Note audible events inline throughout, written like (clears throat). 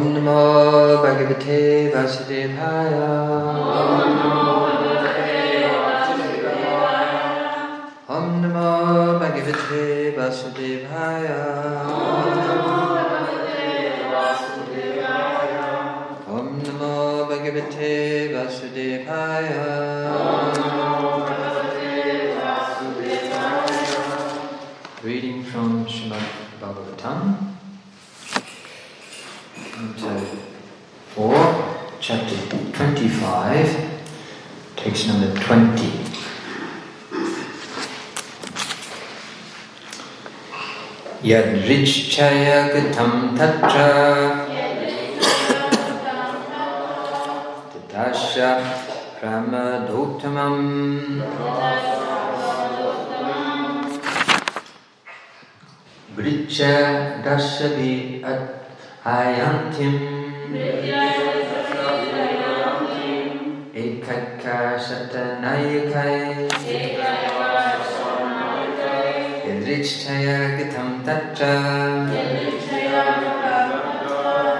Om Namo Bhagavate Vasudevaya. Om Namo Bhagavate Vasudevaya. Om Namo Bhagavate Vasudevaya. Reading from Srimad Bhagavatam. 25, text number 20. यदृच्छया कथं तत्र तथाश प्रमदोत्तमम् वृक्ष दशभि आयन्तिम् एककाशतनायकै यदृच्छया कथं तत्र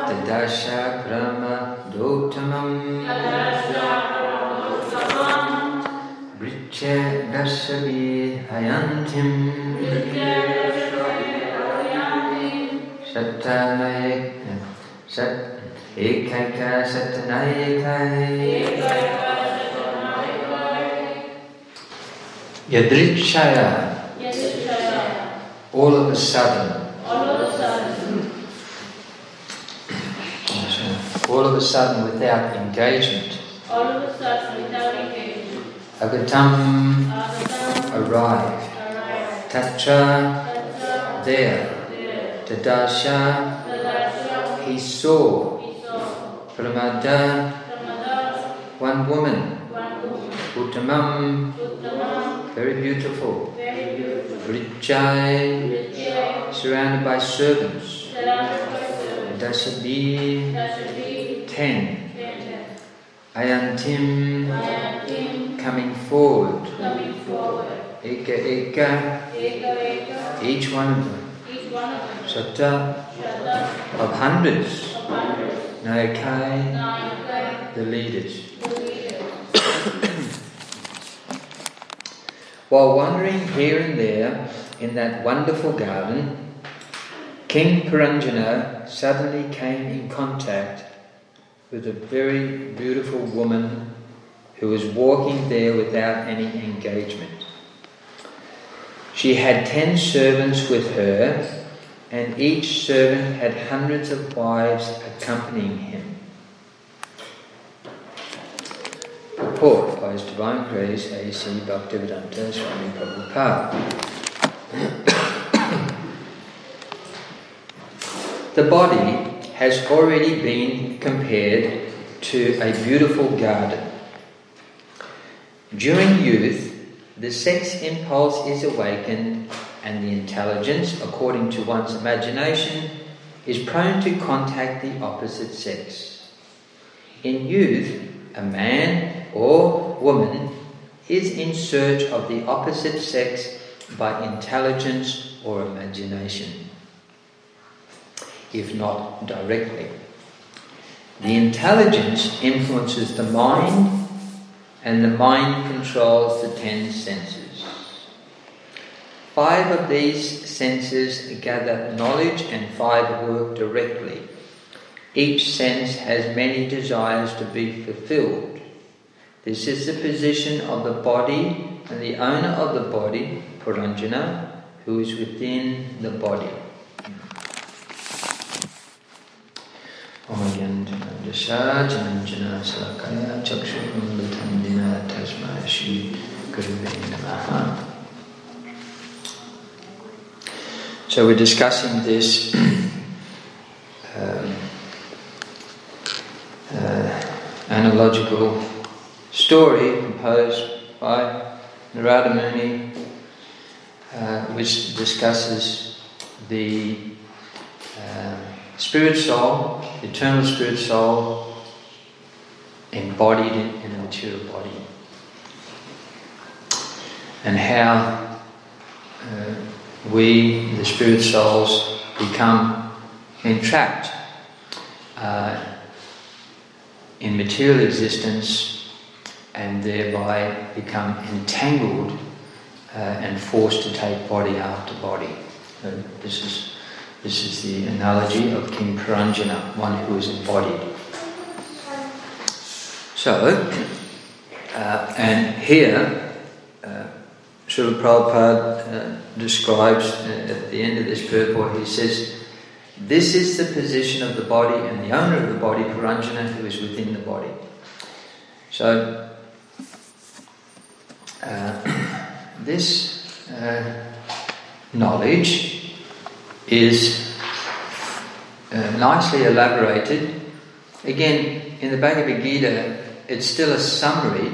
तदश प्रमदोत्तमम् वृक्ष दशभि आयन्तिम् शतनय शत एकैका शतनायकै Yadrikshaya, all of a sudden, all of a sudden. Hmm. All of a sudden without engagement, All of a sudden without engagement. Agatam arrived, Tatra there, Tadasha he saw, Pramada one woman, Uttamam very beautiful, Vrijay surrounded by servants, Dasabi ten, Ayantim coming forward, Eka Eka. Each one of them, Sata of hundreds, Nayakai. The leaders. While wandering here and there in that wonderful garden, King Puranjana suddenly came in contact with a very beautiful woman who was walking there without any engagement. She had ten servants with her, and each servant had hundreds of wives accompanying him. By His Divine Grace A.C. Bhaktivedanta Swami Prabhupada. (coughs) the body has already been compared to a beautiful garden. During youth, the sex impulse is awakened and the intelligence, according to one's imagination, is prone to contact the opposite sex. In youth, a man or woman is in search of the opposite sex by intelligence or imagination, if not directly. The intelligence influences the mind, and the mind controls the ten senses. Five of these senses gather knowledge, and five work directly. Each sense has many desires to be fulfilled. This is the position of the body and the owner of the body, Puranjana, who is within the body. So we're discussing this um, uh, analogical story composed by Narada Muni, uh, which discusses the uh, spirit soul, the eternal spirit soul, embodied in, in a material body, and how uh, we, the spirit souls, become entrapped uh, in material existence and thereby become entangled uh, and forced to take body after body. This is this is the analogy of King Puranjana, one who is embodied. So, uh, and here, uh, Srila Prabhupada uh, describes uh, at the end of this purport, he says, This is the position of the body and the owner of the body, Puranjana, who is within the body. So, uh, (clears throat) this uh, knowledge is uh, nicely elaborated. Again, in the Bhagavad Gita, it's still a summary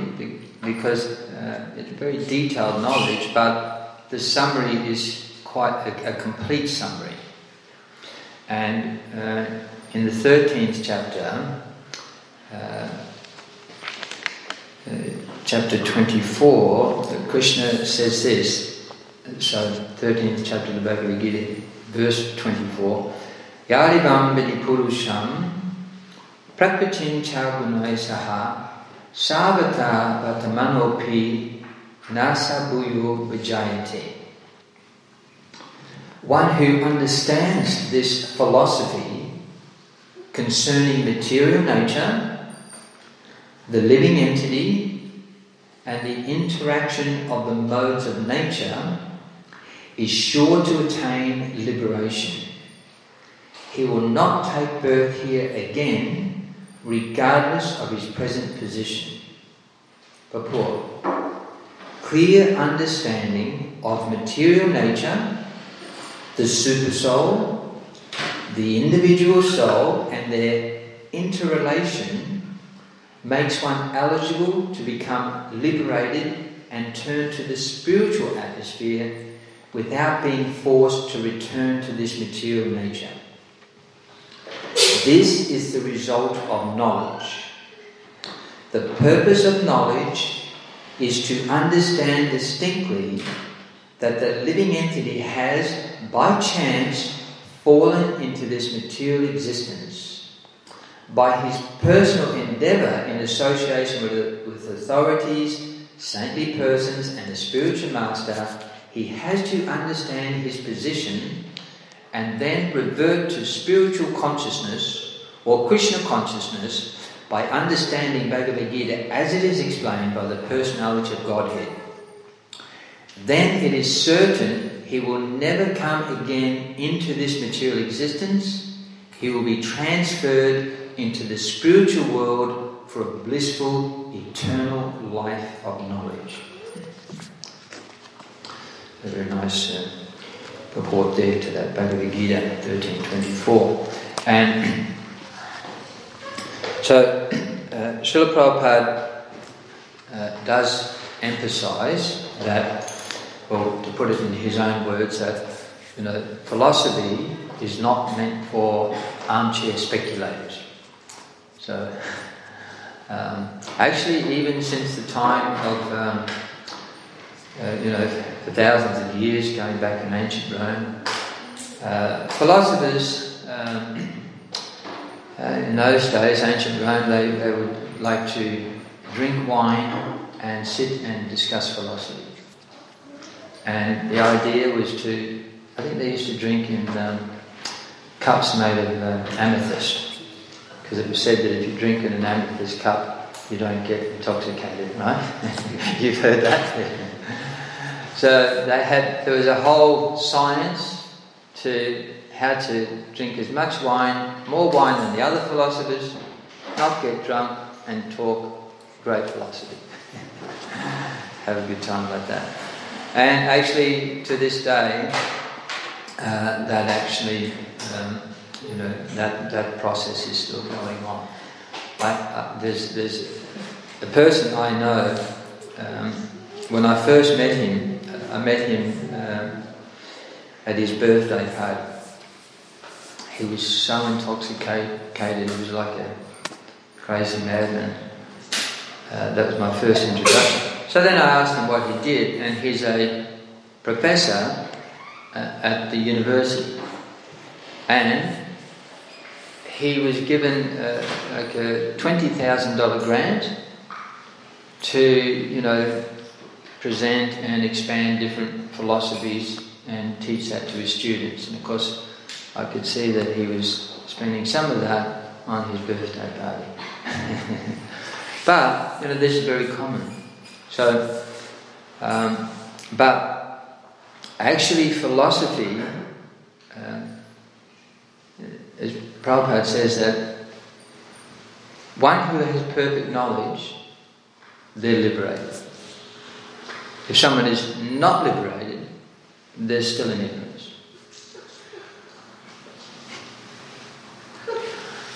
because uh, it's very detailed knowledge, but the summary is quite a, a complete summary. And uh, in the 13th chapter, uh, uh, chapter 24, Krishna says this. So, 13th chapter of the Bhagavad Gita, verse 24 Yarivam Purusham Prakritin Chagunai Saha Savata Vatamanopi Nasabuyo Vijayate. One who understands this philosophy concerning material nature, the living entity, and the interaction of the modes of nature is sure to attain liberation. He will not take birth here again regardless of his present position. Purport Clear understanding of material nature, the supersoul, the individual soul, and their interrelation makes one eligible to become liberated and turn to the spiritual atmosphere without being forced to return to this material nature. This is the result of knowledge. The purpose of knowledge is to understand distinctly that the living entity has, by chance, fallen into this material existence. By his personal endeavour in association with, with authorities, saintly persons, and the spiritual master, he has to understand his position and then revert to spiritual consciousness or Krishna consciousness by understanding Bhagavad Gita as it is explained by the personality of Godhead. Then it is certain he will never come again into this material existence. He will be transferred into the spiritual world for a blissful, eternal life of knowledge. A very nice. Uh, purport there to that Bhagavad Gita 1324. And (clears throat) so (clears throat) uh, Srila Prabhupada uh, does emphasize that, well, to put it in his own words, that you know, philosophy is not meant for armchair speculators. So, (laughs) um, actually, even since the time of um, uh, you know, for thousands of years, going back in ancient Rome. Uh, philosophers um, (clears throat) uh, in those days, ancient Rome, they, they would like to drink wine and sit and discuss philosophy. And the idea was to, I think they used to drink in um, cups made of uh, amethyst, because it was said that if you drink in an amethyst cup, you don't get intoxicated, right? (laughs) You've heard that? So they had there was a whole science to how to drink as much wine, more wine than the other philosophers, not get drunk and talk great philosophy. (laughs) Have a good time like that. And actually, to this day, uh, that actually, um, you know, that, that process is still going on. I, uh, there's, there's a person I know, um, when I first met him, I met him um, at his birthday party. He was so intoxicated, he was like a crazy madman. Uh, that was my first introduction. So then I asked him what he did, and he's a professor uh, at the university. And he was given uh, like a $20,000 grant to, you know, present and expand different philosophies and teach that to his students. And of course, I could see that he was spending some of that on his birthday party. (laughs) but, you know, this is very common. So, um, but actually, philosophy, um, as Prabhupada says, that one who has perfect knowledge, they're liberated. If someone is not liberated, they're still in ignorance.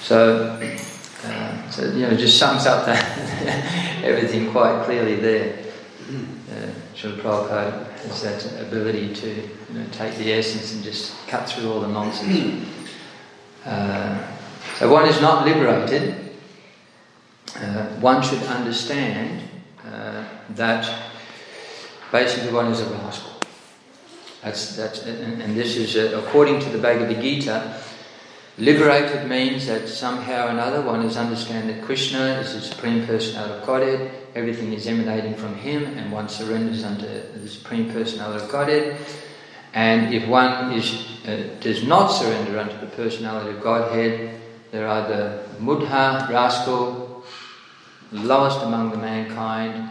So, uh, so you know, just sums up that (laughs) everything quite clearly there. Uh, Srila Prabhupada has that ability to you know, take the essence and just cut through all the nonsense. (clears throat) Uh, so one is not liberated. Uh, one should understand uh, that basically one is a rascal. That's, that's, and, and this is, uh, according to the Bhagavad Gita, liberated means that somehow or another one is understand that Krishna is the Supreme Personality of Godhead, everything is emanating from Him, and one surrenders unto the Supreme Personality of Godhead. And if one is, uh, does not surrender unto the Personality of Godhead, they're either mudha, rascal, lowest among the mankind,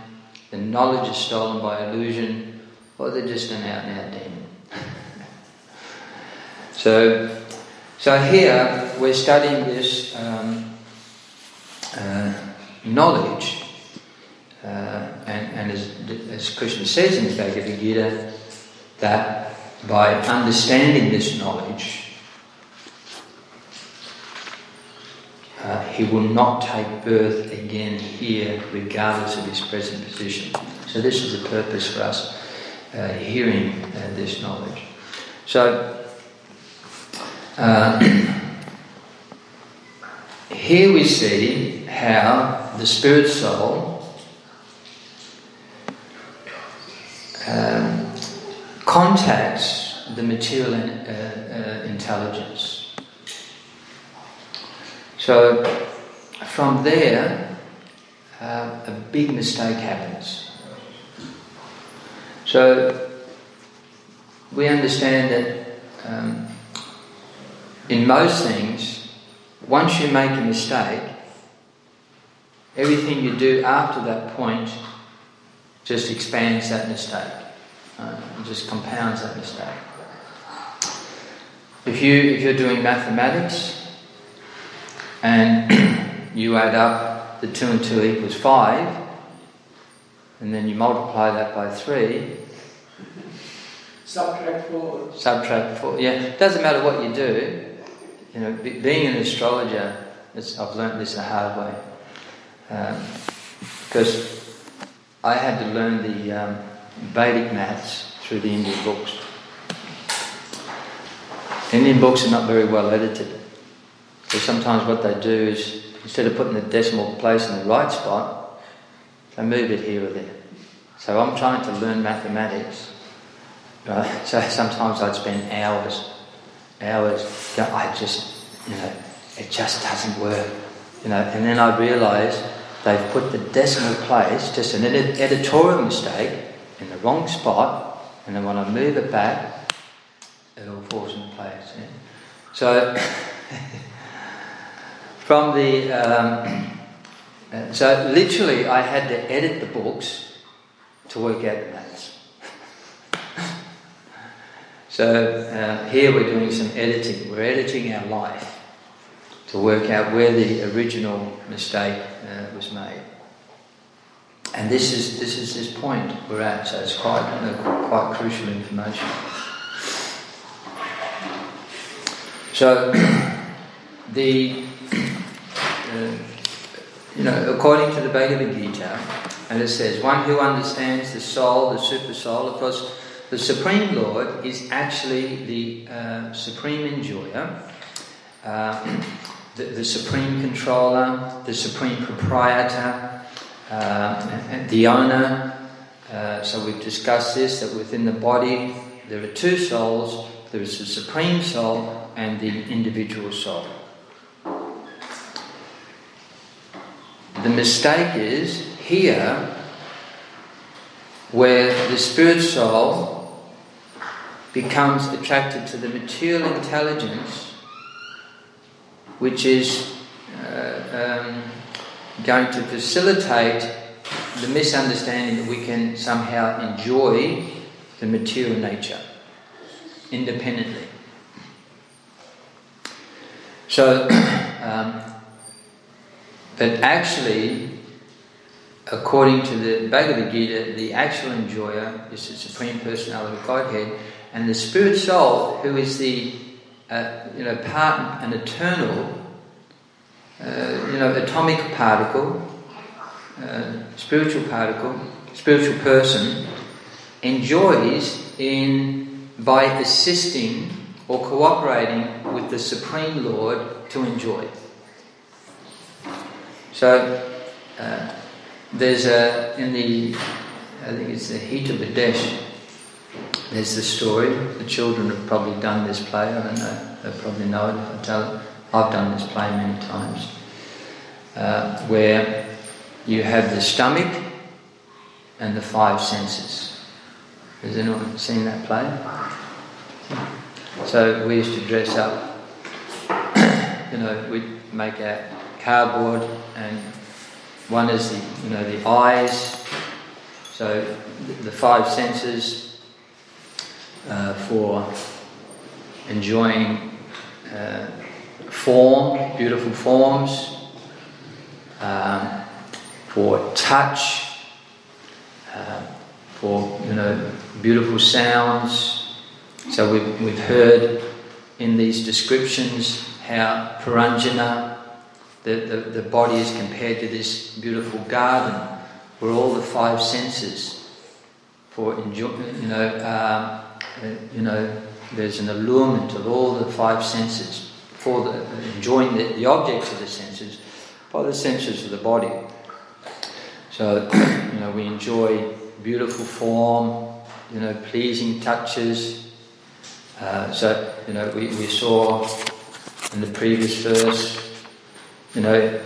the knowledge is stolen by illusion, or they're just an out and out demon. (laughs) so, so here we're studying this um, uh, knowledge, uh, and, and as, as Krishna says in the Bhagavad Gita, that by understanding this knowledge, uh, he will not take birth again here, regardless of his present position. So, this is the purpose for us uh, hearing uh, this knowledge. So, uh, (clears throat) here we see how the spirit soul um, contacts the material in, uh, uh, intelligence. So from there, uh, a big mistake happens. So we understand that um, in most things, once you make a mistake, everything you do after that point just expands that mistake, uh, just compounds that mistake. If you if you're doing mathematics, and (clears throat) you add up the 2 and 2 equals 5, and then you multiply that by 3. Subtract 4. Subtract 4, yeah. It doesn't matter what you do. You know, being an astrologer, I've learnt this the hard way. Um, because I had to learn the um, Vedic maths through the Indian books. Indian books are not very well edited. So sometimes what they do is, instead of putting the decimal place in the right spot, they move it here or there. So I'm trying to learn mathematics, right? (laughs) So sometimes I'd spend hours, hours, I just, you know, it just doesn't work, you know, and then I realise they've put the decimal place, just an editorial mistake, in the wrong spot, and then when I move it back, it all falls into place. Yeah? So (laughs) from the. Um, (clears throat) so literally, I had to edit the books to work out the. So uh, here we're doing some editing. We're editing our life to work out where the original mistake uh, was made. And this is this is this point we're at. So it's quite uh, quite crucial information. So (clears throat) the uh, you know, according to the Bhagavad Gita, and it says, one who understands the soul, the super soul, of course, the Supreme Lord is actually the uh, supreme enjoyer, uh, the, the, supreme controller, the supreme proprietor, uh, the owner. Uh, so we've discussed this that within the body there are two souls there is the supreme soul and the individual soul. the mistake is here where the spirit soul becomes attracted to the material intelligence, which is uh, um, going to facilitate the misunderstanding that we can somehow enjoy the material nature independently. So, (coughs) um, but actually, according to the Bhagavad Gita, the actual enjoyer is the Supreme Personality of Godhead, and the Spirit Soul, who is the uh, you know part and eternal, uh, you know, atomic particle, uh, spiritual particle, spiritual person, enjoys in by assisting or cooperating with the Supreme Lord to enjoy. So uh, there's a in the I think it's the Hitopadesa. There's the story. The children have probably done this play. I don't know. They probably know it if I tell it. I've done this play many times. Uh, where you have the stomach and the five senses. Has anyone seen that play? So we used to dress up. (coughs) you know, we'd make a cardboard, and one is the you know the eyes. So the five senses uh, for enjoying uh, form, beautiful forms, um, for touch, uh, for you know beautiful sounds. So we've, we've heard in these descriptions how Puranjana, the, the, the body is compared to this beautiful garden where all the five senses for enjoy, you know, um, you know, there's an allurement of all the five senses for the, enjoying the, the objects of the senses by the senses of the body. So, (clears throat) you know, we enjoy beautiful form, you know, pleasing touches. Uh, so, you know, we, we saw in the previous verse, you know,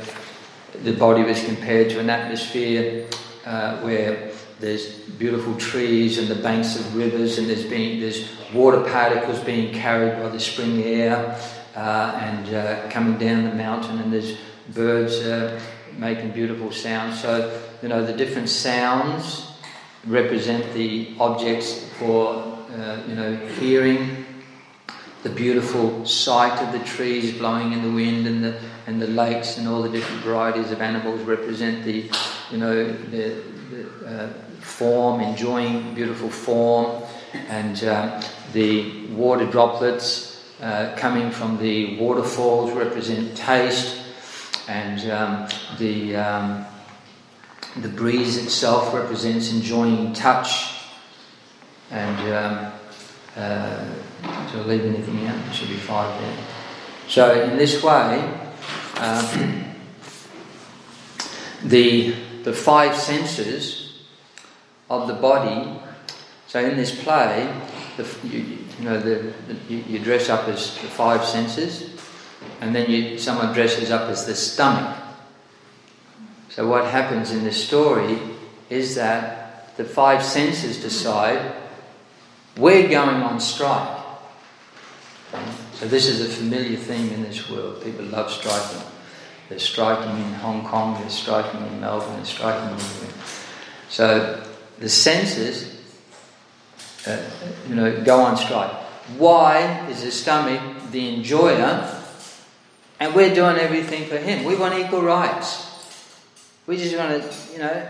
the body was compared to an atmosphere uh, where there's beautiful trees and the banks of rivers, and there's being there's water particles being carried by the spring air uh, and uh, coming down the mountain, and there's birds uh, making beautiful sounds. So you know the different sounds represent the objects for uh, you know hearing the beautiful sight of the trees blowing in the wind and the and the lakes and all the different varieties of animals represent the you know the, uh, form enjoying beautiful form and uh, the water droplets uh, coming from the waterfalls represent taste and um, the um, the breeze itself represents enjoying touch, and um, uh, I leave anything out? There should be five there. So in this way, um, (coughs) the the five senses of the body. So in this play, the, you, you know the, the you, dress up as the five senses, and then you, someone dresses up as the stomach. So, what happens in this story is that the five senses decide we're going on strike. So, this is a familiar theme in this world. People love striking. They're striking in Hong Kong, they're striking in Melbourne, they're striking everywhere. So, the senses, uh, you know, go on strike. Why is the stomach the enjoyer and we're doing everything for him? We want equal rights. We just want to, you know,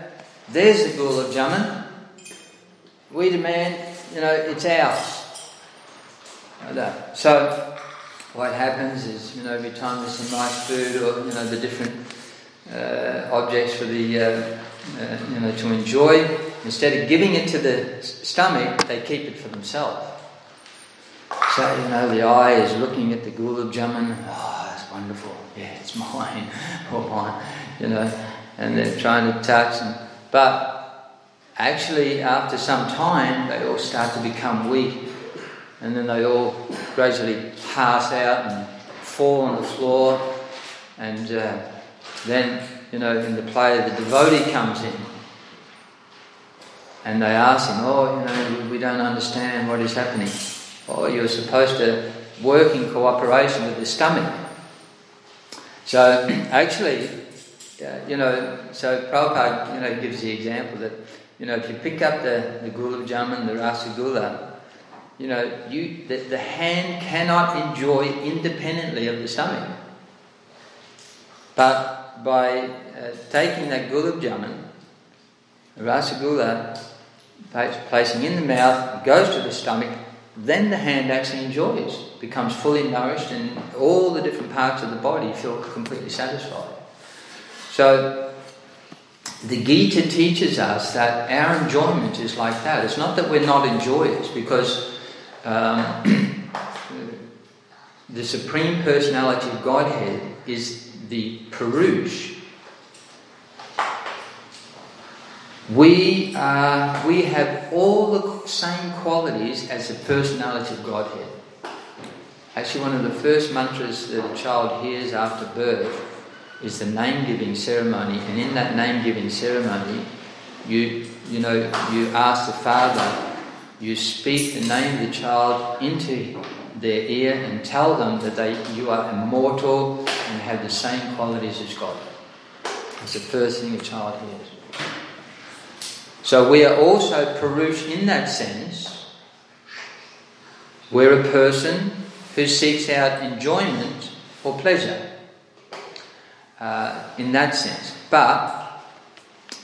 there's the gulab jamun. We demand, you know, it's ours. So, what happens is, you know, every time there's some nice food or, you know, the different uh, objects for the, uh, uh, you know, to enjoy, instead of giving it to the stomach, they keep it for themselves. So, you know, the eye is looking at the gulab jamun, oh, it's wonderful, yeah, it's (laughs) mine, or mine, you know and they're trying to touch them. But actually, after some time, they all start to become weak, and then they all gradually pass out and fall on the floor, and uh, then, you know, in the play, the devotee comes in and they ask him, Oh, you know, we don't understand what is happening. Oh, you're supposed to work in cooperation with the stomach. So, (clears throat) actually, uh, you know, so Prabhupada, you know, gives the example that, you know, if you pick up the, the gulab jamun, the rasagulla, you know, you, the, the hand cannot enjoy independently of the stomach. But by uh, taking that gulab jamun, rasagulla, placing in the mouth, goes to the stomach, then the hand actually enjoys, becomes fully nourished, and all the different parts of the body feel completely satisfied. So, the Gita teaches us that our enjoyment is like that. It's not that we're not enjoyers, because um, (clears throat) the Supreme Personality of Godhead is the Purush, we, uh, we have all the same qualities as the personality of Godhead. Actually, one of the first mantras that a child hears after birth is the name giving ceremony, and in that name giving ceremony, you, you know, you ask the father, you speak the name of the child into their ear and tell them that they, you are immortal and have the same qualities as God. It's the first thing a child hears. So we are also Purush in that sense. We're a person who seeks out enjoyment or pleasure uh, in that sense. But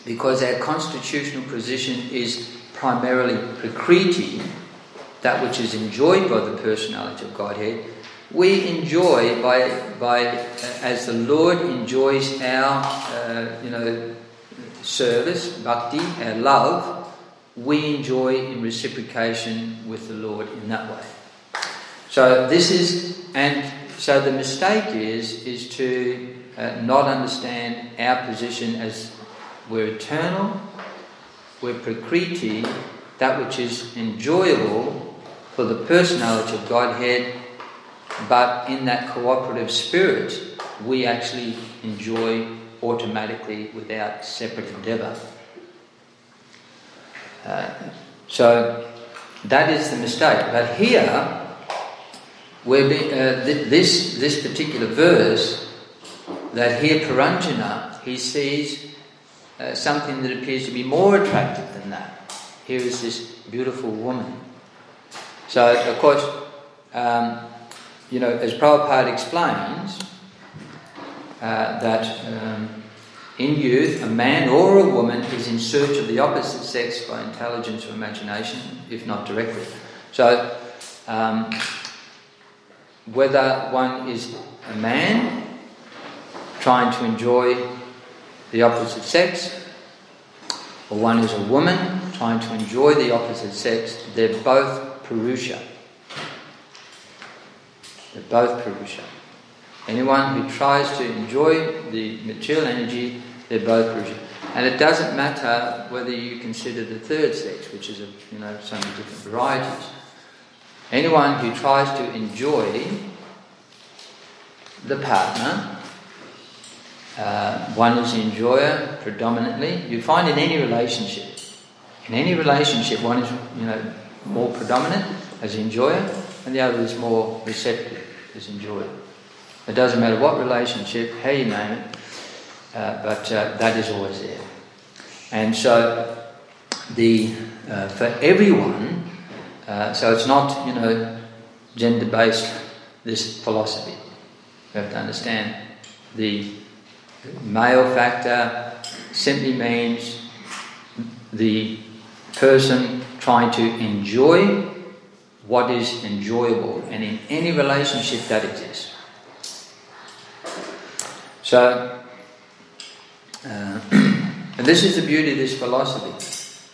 because our constitutional position is primarily Prakriti, that which is enjoyed by the personality of Godhead, we enjoy by, by uh, as the Lord enjoys our, uh, you know, service, bhakti, our love, we enjoy in reciprocation with the Lord in that way. So this is, and so the mistake is, is to uh, not understand our position as we're eternal, we're prakriti, that which is enjoyable for the personality of Godhead, but in that cooperative spirit, we actually enjoy automatically without separate endeavour. Uh, so that is the mistake. But here, where uh, th- this this particular verse, that here Puranjana, he sees uh, something that appears to be more attractive than that. Here is this beautiful woman. So of course, um, you know, as Prabhupada explains, uh, that um, in youth, a man or a woman is in search of the opposite sex by intelligence or imagination, if not directly. So, um, whether one is a man trying to enjoy the opposite sex, or one is a woman trying to enjoy the opposite sex, they're both Purusha. They're both Purusha. Anyone who tries to enjoy the material energy, they're both Purusha. And it doesn't matter whether you consider the third sex, which is a, you know so many different varieties. Anyone who tries to enjoy the partner, uh, one is the enjoyer predominantly. You find in any relationship, in any relationship, one is you know more predominant as enjoyer, and the other is more receptive as enjoyer. It doesn't matter what relationship, how you name it, uh, but uh, that is always there. And so, the uh, for everyone, uh, so it's not you know gender based. This philosophy, you have to understand the male factor simply means the person trying to enjoy what is enjoyable, and in any relationship that exists. So, uh, (clears throat) and this is the beauty of this philosophy,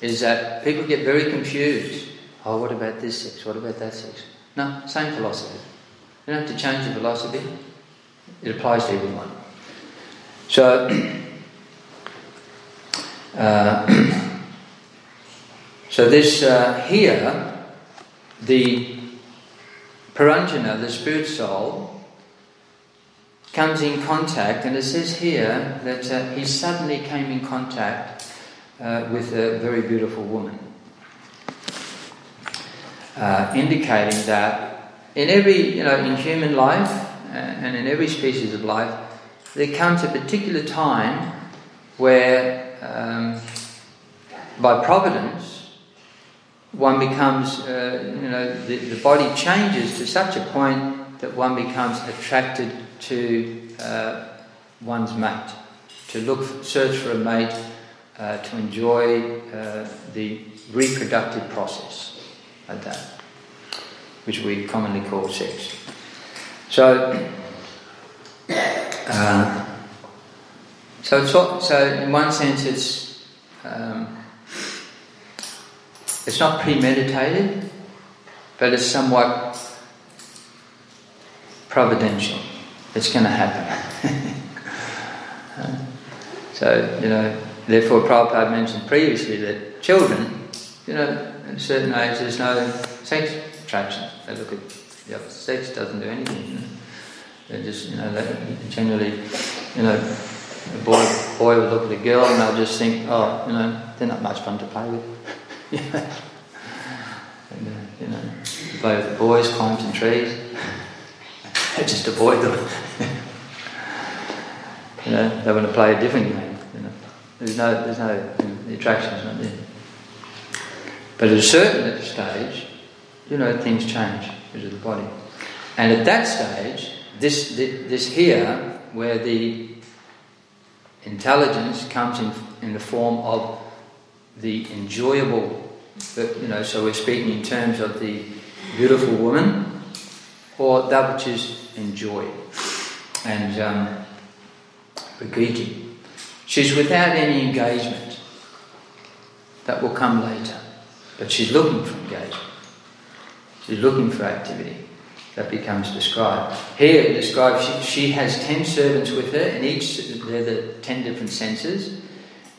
is that people get very confused. Oh, what about this sex? What about that sex? No, same philosophy. You don't have to change the philosophy. It applies to everyone. So, uh, (clears throat) so this uh, here, the Puranjana, the spirit soul, comes in contact, and it says here that uh, he suddenly came in contact uh, with a very beautiful woman, uh, indicating that in every, you know, in human life uh, and in every species of life, there comes a particular time where, um, by providence, one becomes, uh, you know, the, the body changes to such a point that one becomes attracted to uh, one's mate, to look, search for a mate, uh, to enjoy uh, the reproductive process like that, which we commonly call sex. So, uh, so, it's, so in one sense, it's um, it's not premeditated, but it's somewhat providential. It's going to happen. (laughs) so, you know, therefore Prabhupada mentioned previously that children, you know, at a certain age there's no sex attraction. They look at the sex doesn't do anything. You know. They just, you know, they generally, you know, a boy, boy will look at a girl and they'll just think, oh, you know, they're not much fun to play with. (laughs) and, uh, you know, play with the boys, climb some trees. They (laughs) just avoid them. (laughs) you know, they want to play a different game. You know, there's no, there's no, you know, the attraction's not there. But at a certain stage, you know, things change into the body. And at that stage, this, this here, where the intelligence comes in, in the form of the enjoyable, you know, so we're speaking in terms of the beautiful woman or that which is enjoyed. And um, she's without any engagement. That will come later. But she's looking for engagement. She's looking for activity that becomes described. Here it describes she, she has ten servants with her, and each, they're the ten different senses,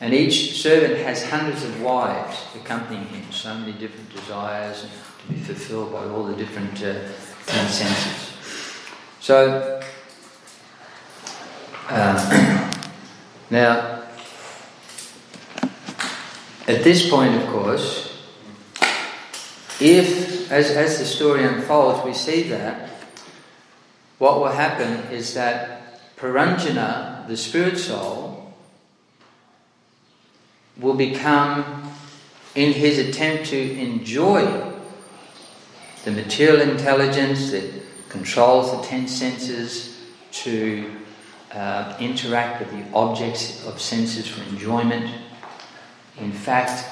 and each servant has hundreds of wives accompanying him, so many different desires to be fulfilled by all the different uh, senses. So, uh, (coughs) now, at this point, of course, if, as, as the story unfolds, we see that what will happen is that Puranjana, the spirit soul, will become, in his attempt to enjoy the material intelligence that controls the ten senses, to uh, interact with the objects of senses for enjoyment. In fact,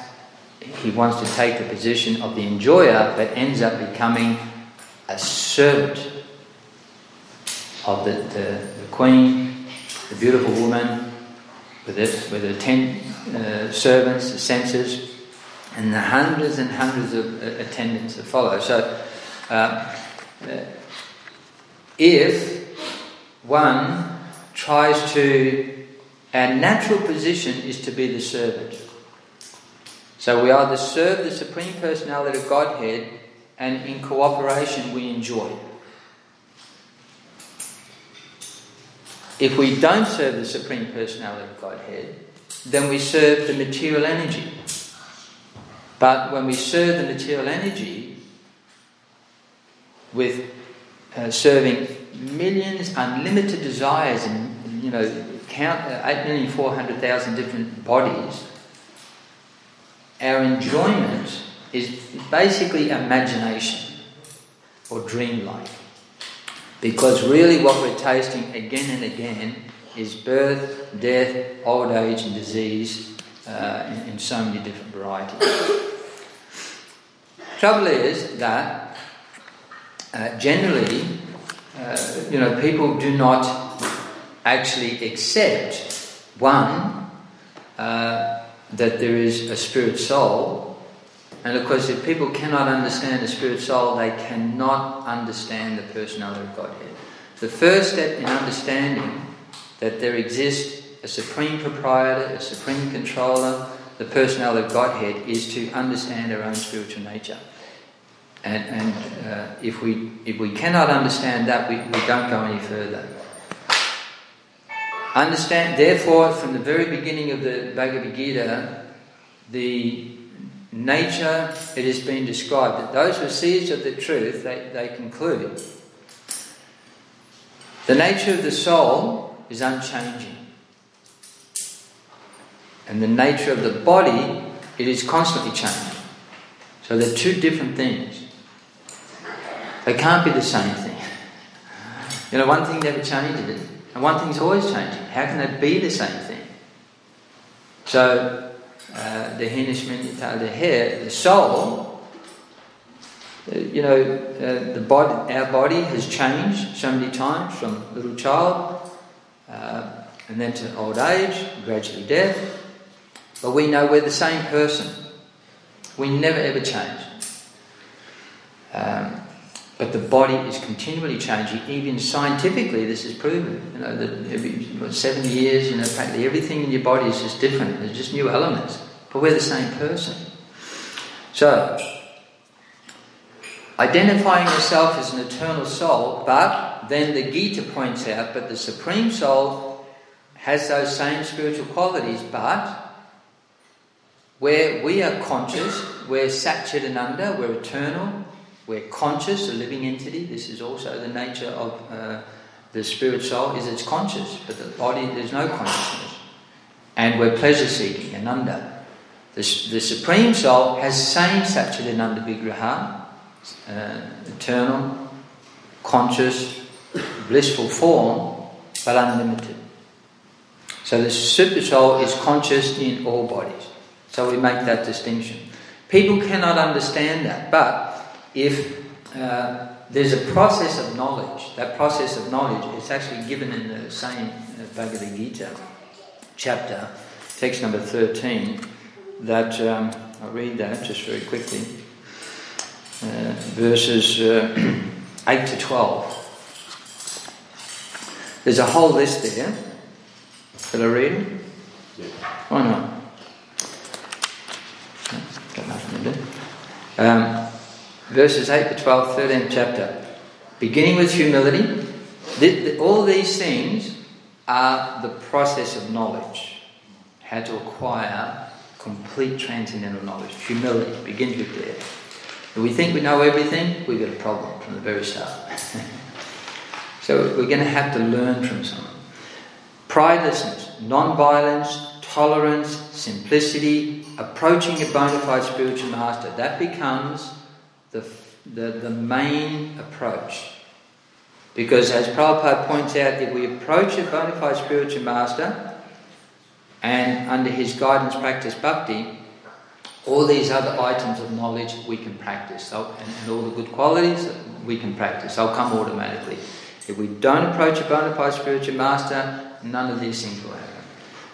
he wants to take the position of the enjoyer, but ends up becoming a servant of the, the, the queen, the beautiful woman, with, it, with her ten uh, servants, the censors, and the hundreds and hundreds of uh, attendants that follow. So, uh, uh if one tries to, our natural position is to be the servant. So we either serve the Supreme Personality of Godhead and in cooperation we enjoy. If we don't serve the Supreme Personality of Godhead, then we serve the material energy. But when we serve the material energy with uh, serving millions, unlimited desires, and you know, count uh, eight million four hundred thousand different bodies our enjoyment is basically imagination or dreamlike. Because really, what we're tasting again and again is birth, death, old age, and disease uh, in, in so many different varieties. Trouble is that uh, generally, uh, you know, people do not actually accept one. Uh, that there is a spirit soul. And of course, if people cannot understand the spirit soul, they cannot understand the personality of Godhead. The first step in understanding that there exists a supreme proprietor, a supreme controller, the personality of Godhead, is to understand our own spiritual nature. And, and uh, if, we, if we cannot understand that, we, we don't go any further. Understand, therefore, from the very beginning of the Bhagavad Gita, the nature, it has been described that those who seers of the truth, they, they conclude the nature of the soul is unchanging. And the nature of the body, it is constantly changing. So they're two different things. They can't be the same thing. (laughs) You know, one thing never changes, and one thing's always changing. How can they be the same thing? So, uh, the Hinishman, the hair, the soul, uh, you know, uh, the body, our body has changed so many times from little child uh, and then to old age, gradually death. But we know we're the same person. We never ever change. Um, but the body is continually changing. Even scientifically, this is proven. You know that every seven years, you know, practically everything in your body is just different. There's just new elements, but we're the same person. So, identifying yourself as an eternal soul, but then the Gita points out, but the supreme soul has those same spiritual qualities, but where we are conscious, we're Satchidananda, we're eternal, we're conscious, a living entity. This is also the nature of uh, the spirit soul, is it's conscious, but the body, there's no consciousness. And we're pleasure seeking, ananda. The, the Supreme Soul has same Satchidananda Vigraha, uh, eternal, conscious, blissful form, but unlimited. So the Super Soul is conscious in all bodies. So we make that distinction. People cannot understand that, but if uh, there's a process of knowledge, that process of knowledge is actually given in the same uh, Bhagavad Gita chapter, text number 13, that um, I'll read that just very quickly. Uh, verses uh, (clears throat) 8 to 12. There's a whole list there. Shall I read it? Yeah. Why not? Got nothing to do. Um, verses 8 to 12, 13th chapter. Beginning with humility. All these things are the process of knowledge. How to acquire complete transcendental knowledge. Humility begins with there. If we think we know everything, we've got a problem from the very start. (laughs) so we're going to have to learn from someone. Pridelessness, non-violence, tolerance, simplicity, approaching a bona fide spiritual master. That becomes the, the, the main approach. Because as Prabhupada points out, if we approach a bona fide spiritual master and under his guidance practice bhakti, all these other items of knowledge we can practice. So, and, and all the good qualities we can practice. They'll come automatically. If we don't approach a bona fide spiritual master, none of these things will happen.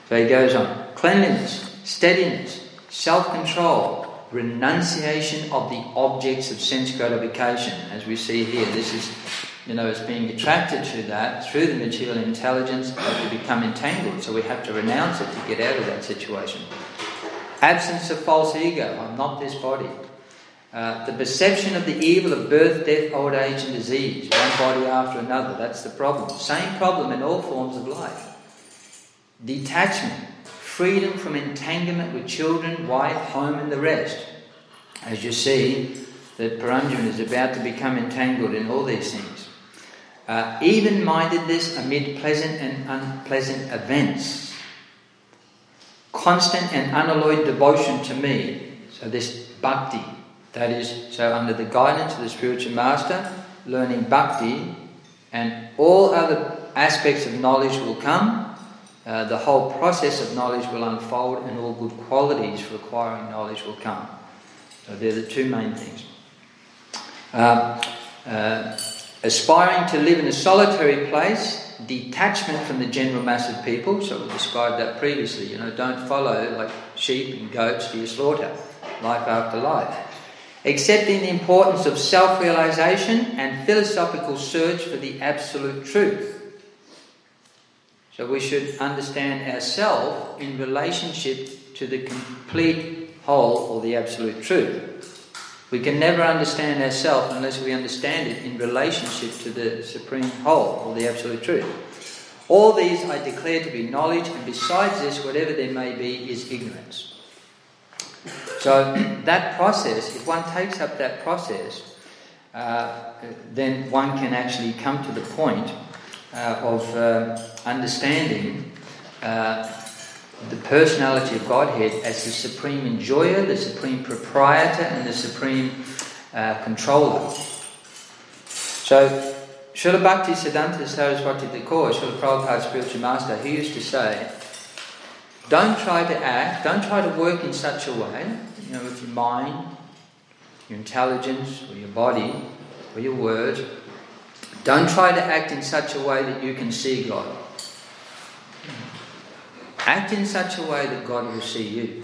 So he goes on cleanliness, steadiness, self control, renunciation of the objects of sense gratification, as we see here. This is, you know, it's being attracted to that through the material intelligence that we become entangled. So we have to renounce it to get out of that situation. Absence of false ego. I'm not this body. Uh, the perception of the evil of birth, death, old age, and disease, one body after another. That's the problem. Same problem in all forms of life. Detachment freedom from entanglement with children, wife, home, and the rest. As you see, that Puranjan is about to become entangled in all these things. Uh, even mindedness amid pleasant and unpleasant events. Constant and unalloyed devotion to me. So, this bhakti, that is, so under the guidance of the spiritual master, learning bhakti, and all other aspects of knowledge will come uh, the whole process of knowledge will unfold and all good qualities for acquiring knowledge will come. So they're the two main things. Um, uh, aspiring to live in a solitary place, detachment from the general mass of people, so we described that previously, you know, don't follow like sheep and goats to your slaughter, life after life. Accepting the importance of self realization and philosophical search for the absolute truth so we should understand ourselves in relationship to the complete whole or the absolute truth. We can never understand ourselves unless we understand it in relationship to the supreme whole or the absolute truth. All these I declare to be knowledge, and besides this, whatever there may be is ignorance. So, (clears throat) that process, if one takes up that process, uh, then one can actually come to the point of uh, understanding uh, the personality of Godhead as the supreme enjoyer, the supreme proprietor, and the supreme uh, controller. So, Srila Bhakti Siddhanta Saraswati Thakur, Srila Prabhupada's spiritual master, he used to say, don't try to act, don't try to work in such a way, you know, with your mind, your intelligence, or your body, or your words. Don't try to act in such a way that you can see God. Act in such a way that God will see you.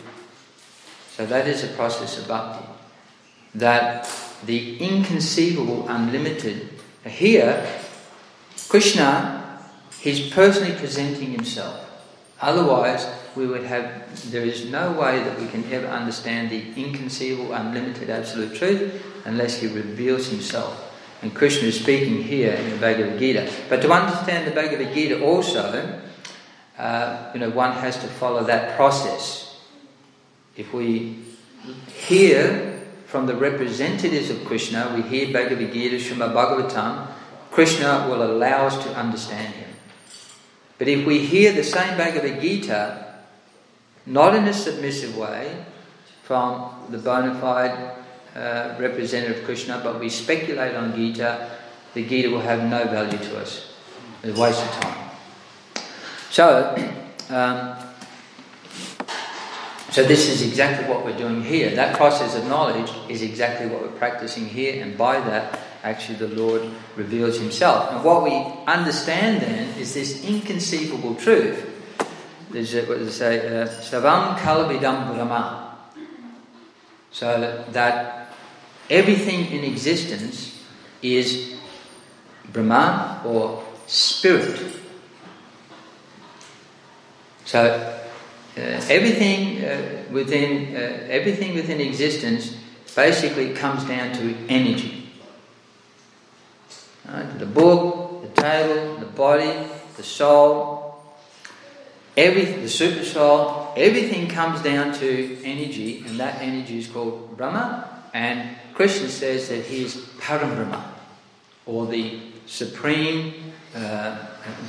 So that is a process of bhakti. That the inconceivable, unlimited. Here, Krishna, he's personally presenting himself. Otherwise, we would have, there is no way that we can ever understand the inconceivable, unlimited, absolute truth unless he reveals himself. And Krishna is speaking here in the Bhagavad Gita. But to understand the Bhagavad Gita also, uh, you know, one has to follow that process. If we hear from the representatives of Krishna, we hear Bhagavad Gita, Srimad Bhagavatam, Krishna will allow us to understand him. But if we hear the same Bhagavad Gita, not in a submissive way, from the bona fide uh, representative Krishna, but we speculate on Gita, the Gita will have no value to us. It's a waste of time. So, um, so this is exactly what we're doing here. That process of knowledge is exactly what we're practicing here, and by that, actually, the Lord reveals Himself. And what we understand then is this inconceivable truth. There's what does it say? Uh, Sarvam khalvidam brahma. So that everything in existence is Brahman or spirit. So uh, everything uh, within uh, everything within existence basically comes down to energy. Right? The book, the table, the body, the soul, every the super soul, everything comes down to energy, and that energy is called Brahma. And Krishna says that he is Param Brahma, or the supreme uh,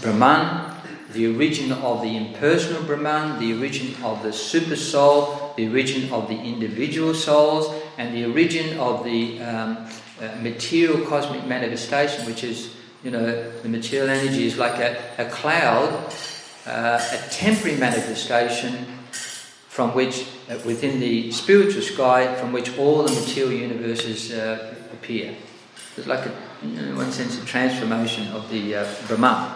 Brahman, the origin of the impersonal Brahman, the origin of the super soul, the origin of the individual souls, and the origin of the um, uh, material cosmic manifestation, which is, you know, the material energy is like a, a cloud, uh, a temporary manifestation from which, uh, within the spiritual sky, from which all the material universes uh, appear. It's like, a, in one sense, a transformation of the uh, Brahman.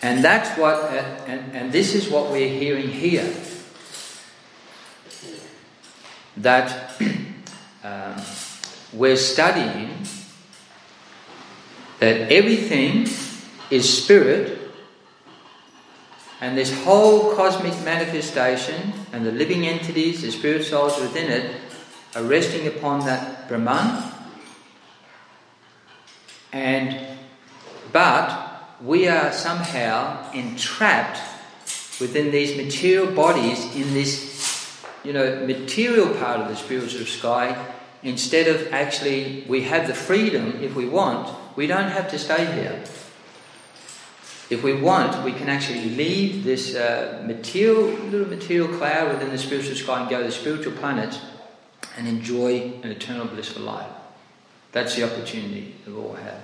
And that's what, uh, and, and this is what we're hearing here. That (clears throat) um, we're studying that everything is spirit, and this whole cosmic manifestation and the living entities, the spirit souls within it, are resting upon that Brahman. And but we are somehow entrapped within these material bodies in this, you know, material part of the spiritual sky instead of actually we have the freedom if we want we don't have to stay here if we want we can actually leave this uh, material little material cloud within the spiritual sky and go to the spiritual planets and enjoy an eternal blissful life that's the opportunity that we all have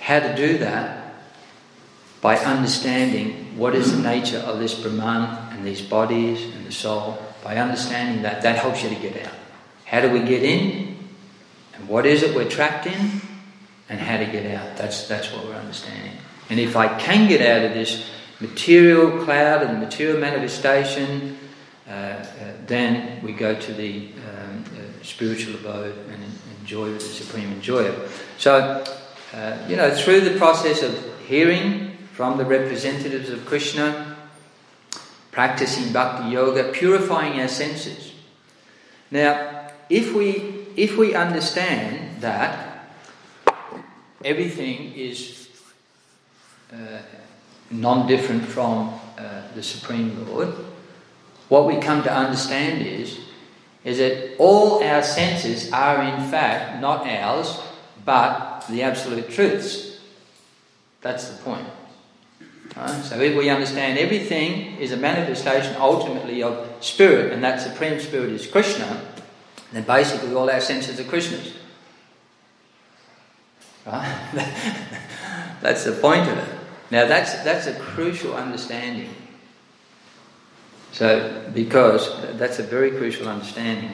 how to do that by understanding what is the nature of this Brahman and these bodies and the soul, by understanding that, that helps you to get out. How do we get in? And what is it we're trapped in? And how to get out. That's, that's what we're understanding. And if I can get out of this material cloud and material manifestation, uh, uh, then we go to the um, uh, spiritual abode and enjoy the supreme enjoyer. So, uh, you know, through the process of hearing, from the representatives of Krishna, practicing bhakti yoga, purifying our senses. Now, if we if we understand that everything is uh, non different from uh, the Supreme Lord, what we come to understand is, is that all our senses are in fact not ours, but the absolute truths. That's the point. Right? So if we understand everything is a manifestation ultimately of spirit, and that supreme spirit is Krishna, then basically all our senses are Krishna's. Right? (laughs) that's the point of it. Now that's that's a crucial understanding. So because that's a very crucial understanding.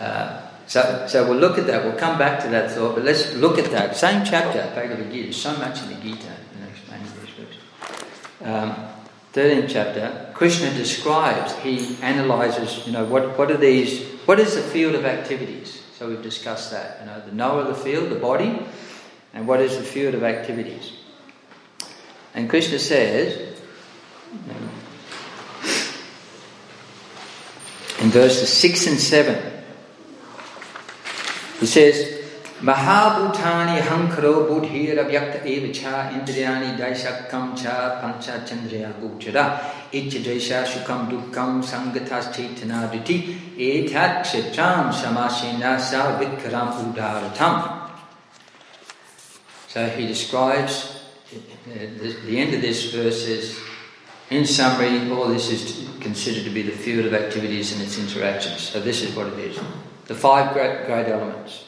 Uh, so, so we'll look at that. We'll come back to that thought, but let's look at that same chapter, Bhagavad Gita. So much in the Gita. in explaining these Um, 13th chapter, Krishna describes, he analyzes, you know, what, what are these, what is the field of activities? So we've discussed that, you know, the knower of the field, the body, and what is the field of activities. And Krishna says, in verses 6 and 7, he says, Mahabhutani hankaro vyakta eva cha indriyani daishakam cha pancha chandriya gochara ichadesha shukam dukkam sangatas chetana diti etat kshetram samashena sa vikram udaratam. So he describes, the end of this verse is, in summary, all this is considered to be the field of activities and its interactions. So this is what it is. The five great, great elements.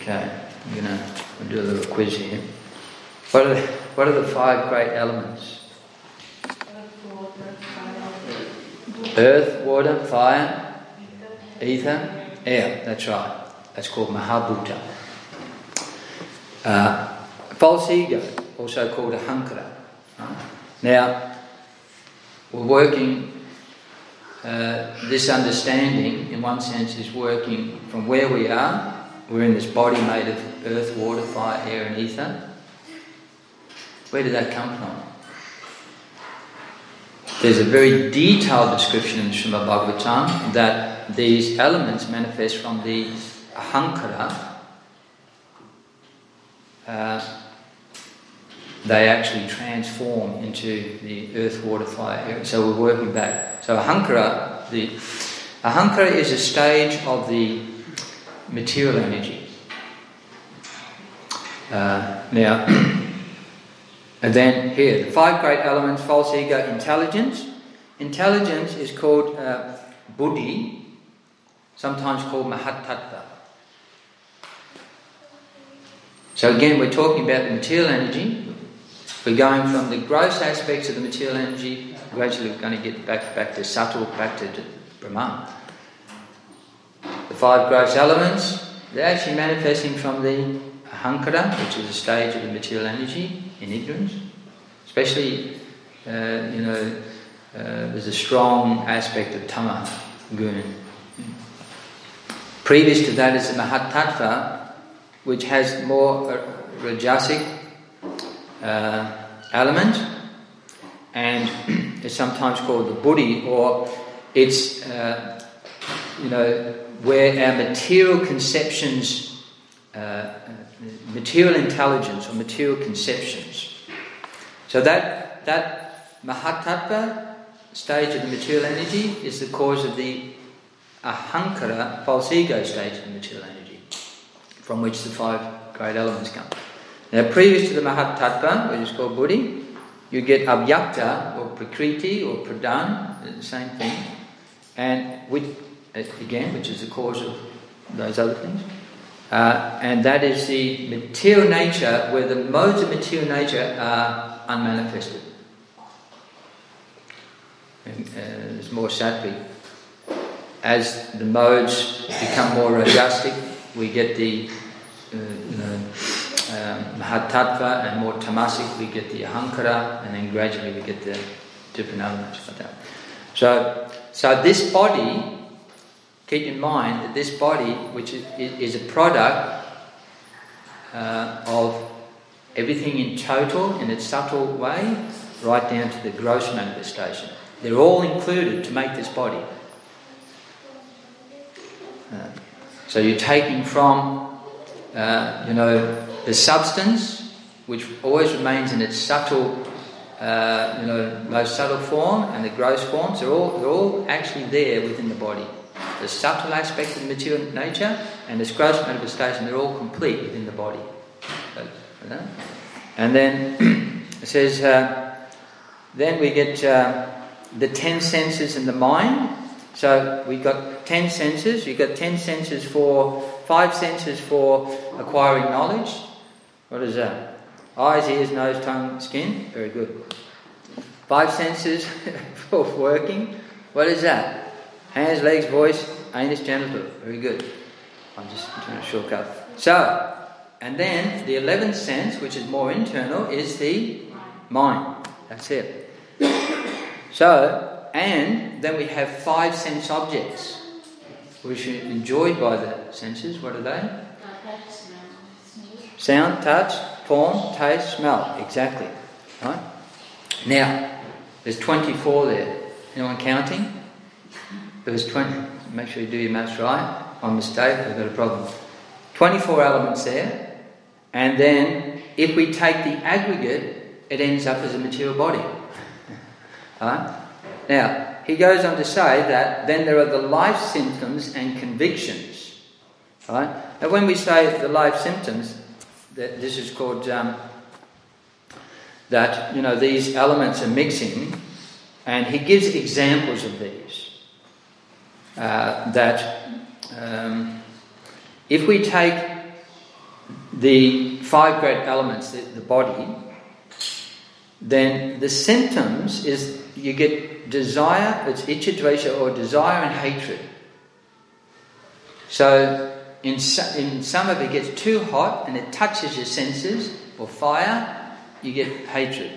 Okay, I'm going to do a little quiz here. What are, the, what are the five great elements? Earth, water, fire, ether, air. That's right. That's called Mahabhuta. Uh, false ego, also called ahankara. Now, we're working, uh, this understanding, in one sense, is working from where we are we're in this body made of earth, water, fire, air, and ether. Where did that come from? There's a very detailed description in Srimad Bhagavatam that these elements manifest from the ahankara. Uh, they actually transform into the earth, water, fire. So we're working back. So ahankara, the ahankara is a stage of the material energy. Uh, now, (clears throat) and then here, the five great elements false ego, intelligence. Intelligence is called uh, buddhi, sometimes called mahatattva. So again, we're talking about the material energy. We're going from the gross aspects of the material energy, gradually we're going to get back, back to subtle, back to Brahman. The five gross elements, they're actually manifesting from the ahankara, which is a stage of the material energy in ignorance. Especially, uh, you know, uh, there's a strong aspect of tama guna. Previous to that is the mahatattva, which has more rajasic uh, element, and (clears throat) it's sometimes called the buddhi, or it's, uh, you know, where our material conceptions, uh, material intelligence or material conceptions. So that, that mahatattva stage of the material energy is the cause of the ahankara, false ego stage of the material energy, from which the five great elements come. Now, previous to the mahatattva, which is called buddhi, you get avyakta or prakriti or pradhan, the same thing, and with again, which is the cause of those other things. Uh, and that is the material nature where the modes of material nature are unmanifested. And, uh, more sattvic. As the modes become more rajasic, we get the uh, you know, um, mahatattva, and more tamasic, we get the ahankara, and then gradually we get the different elements like that. So, so this body keep in mind that this body, which is, is a product uh, of everything in total, in its subtle way, right down to the gross manifestation. They're all included to make this body. Uh, so you're taking from, uh, you know, the substance which always remains in its subtle, uh, you know, most subtle form and the gross forms, they're all, they're all actually there within the body. The subtle aspect of the material nature and its gross manifestation, they're all complete within the body. And then (clears throat) it says, uh, then we get uh, the ten senses in the mind. So we've got ten senses. You've got ten senses for, five senses for acquiring knowledge. What is that? Eyes, ears, nose, tongue, skin. Very good. Five senses (laughs) for working. What is that? Hands, legs, voice, anus, genital. Very good. I'm just doing a shortcut. So, and then the eleventh sense, which is more internal, is the mind. That's it. So, and then we have five sense objects, which are enjoyed by the senses. What are they? Sound, touch, form, taste, smell. Exactly. Right? Now, there's 24 there. Anyone counting? There's 20. Make sure you do your maths right. On mistake, I've got a problem. 24 elements there. And then, if we take the aggregate, it ends up as a material body. (laughs) right? Now, he goes on to say that then there are the life symptoms and convictions. Right? Now, when we say the life symptoms, that this is called um, that you know these elements are mixing, and he gives examples of these. Uh, that um, if we take the five great elements, the, the body, then the symptoms is you get desire, it's ichadvesha or desire and hatred. So in, in some of it gets too hot and it touches your senses, or fire, you get hatred.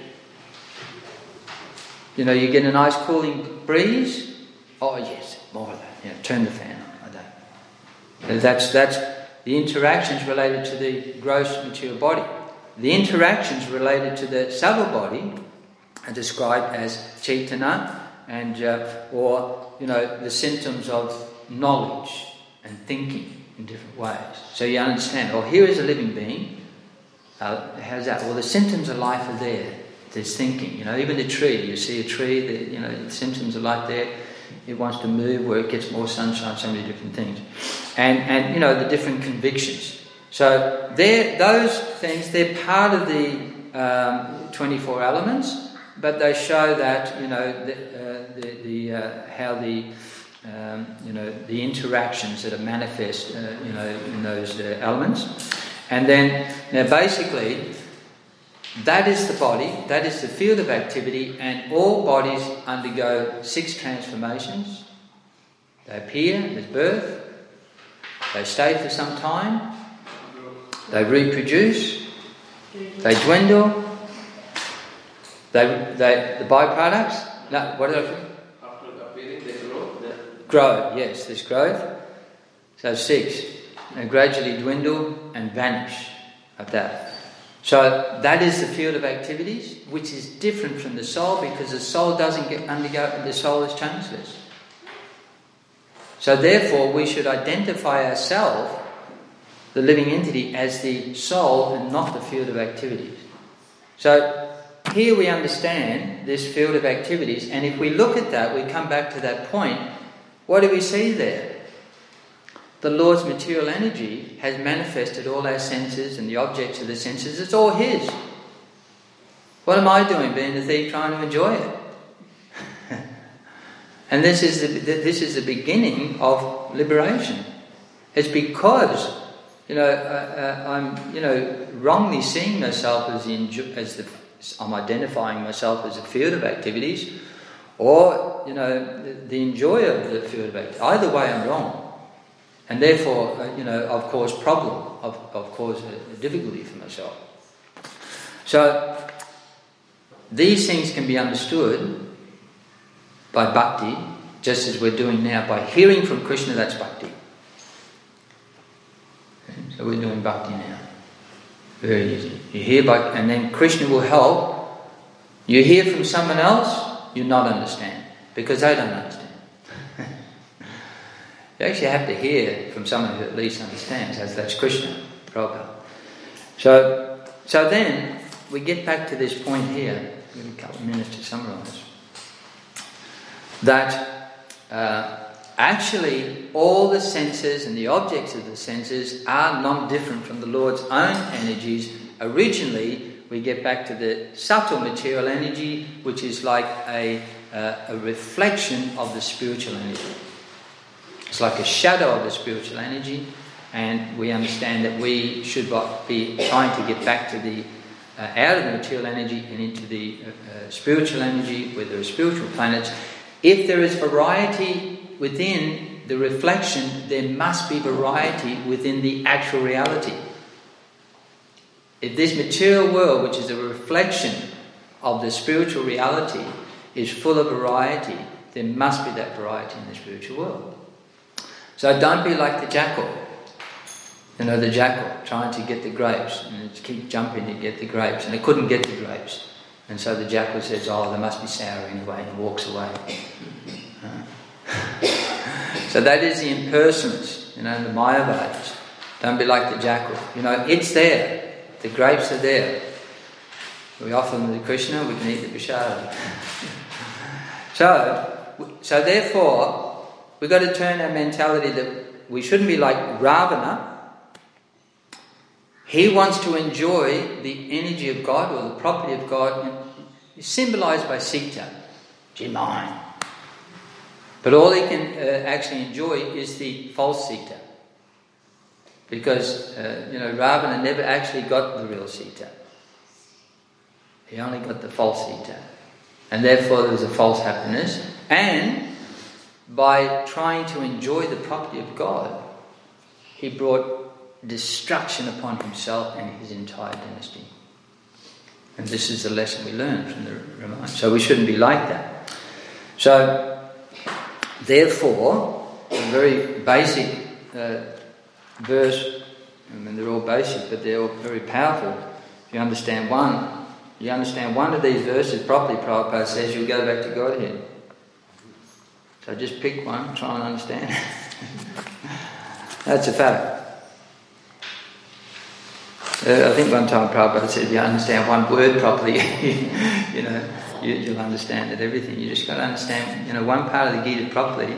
You know, you get a nice cooling breeze, oh yes, more of that. You know, turn the fan on. I don't. That's, that's the interactions related to the gross material body. The interactions related to the subtle body are described as chaitana and uh, or you know the symptoms of knowledge and thinking in different ways. So you understand, well, here is a living being. Uh, how's that? Well, the symptoms of life are there. There's thinking. You know, even the tree. You see a tree. The, you know, the symptoms of life there. It wants to move where it gets more sunshine. So many different things, and and you know the different convictions. So those things. They're part of the um, 24 elements, but they show that you know the, uh, the, the uh, how the um, you know, the interactions that are manifest, uh, you know, in those uh, elements. And then, now basically, that is the body, that is the field of activity, and all bodies undergo six transformations. They appear at birth, they stay for some time, they reproduce, they dwindle, they, they, the byproducts, no, what I grow, yes, there's growth. So six. And gradually dwindle and vanish at that. So that is the field of activities, which is different from the soul because the soul doesn't get, undergo, the soul is changeless. So therefore, we should identify ourselves, the living entity, as the soul and not the field of activities. So here we understand this field of activities, and if we look at that, we come back to that point what do we see there? The Lord's material energy has manifested all our senses and the objects of the senses. It's all His. What am I doing, being a thief, trying to enjoy it? (laughs) and this is the, this is the beginning of liberation. It's because you know uh, uh, I'm you know wrongly seeing myself as the as the I'm identifying myself as a field of activities or you know the, the enjoyer of the field of activity. Either way, I'm wrong, and therefore uh, you know I've caused problem. I've, I've caused a, a difficulty for myself. So these things can be understood by bhakti, just as we're doing now by hearing from Krishna. That's bhakti. So we're doing bhakti now. Very easy. You hear by, and then Krishna will help. You hear from someone else, you not understand because they don't understand. (laughs) you actually have to hear from someone who at least understands, as that's Krishna, Prabhupada. So so then we get back to this point here. Give me a couple of minutes to summarize. That uh, actually all the senses and the objects of the senses are non different from the Lord's own energies. Originally, we get back to the subtle material energy, which is like a, uh, a reflection of the spiritual energy. It's like a shadow of the spiritual energy, and we understand that we should be trying to get back to the uh, out of the material energy and into the uh, uh, spiritual energy, where there are spiritual planets. If there is variety within the reflection, there must be variety within the actual reality. If this material world, which is a reflection of the spiritual reality, is full of variety, there must be that variety in the spiritual world. So don't be like the jackal. You know, the jackal trying to get the grapes and it keep jumping to get the grapes and it couldn't get the grapes. And so the jackal says, Oh, they must be sour anyway, and walks away. (laughs) so that is the impersonance, you know, the Mayavadis. Don't be like the jackal. You know, it's there. The grapes are there. We offer them to Krishna, we can eat the prasad. so, so therefore, We've got to turn our mentality that we shouldn't be like Ravana. He wants to enjoy the energy of God or the property of God, symbolized by Sita, Jimine. But all he can uh, actually enjoy is the false Sita. Because, uh, you know, Ravana never actually got the real Sita. He only got the false Sita. And therefore there was a false happiness. And by trying to enjoy the property of God, he brought destruction upon himself and his entire dynasty. And this is the lesson we learn from the Ramayana. So we shouldn't be like that. So, therefore, a very basic uh, verse, I mean, they're all basic, but they're all very powerful. If you understand one, you understand one of these verses properly, Prabhupada says, you'll go back to Godhead. So just pick one, try and understand. (laughs) That's a fact. Uh, I think one time Prabhupada said, if you understand one word properly, (laughs) you know, you, will understand it, everything. You just got to understand, you know, one part of the Gita properly,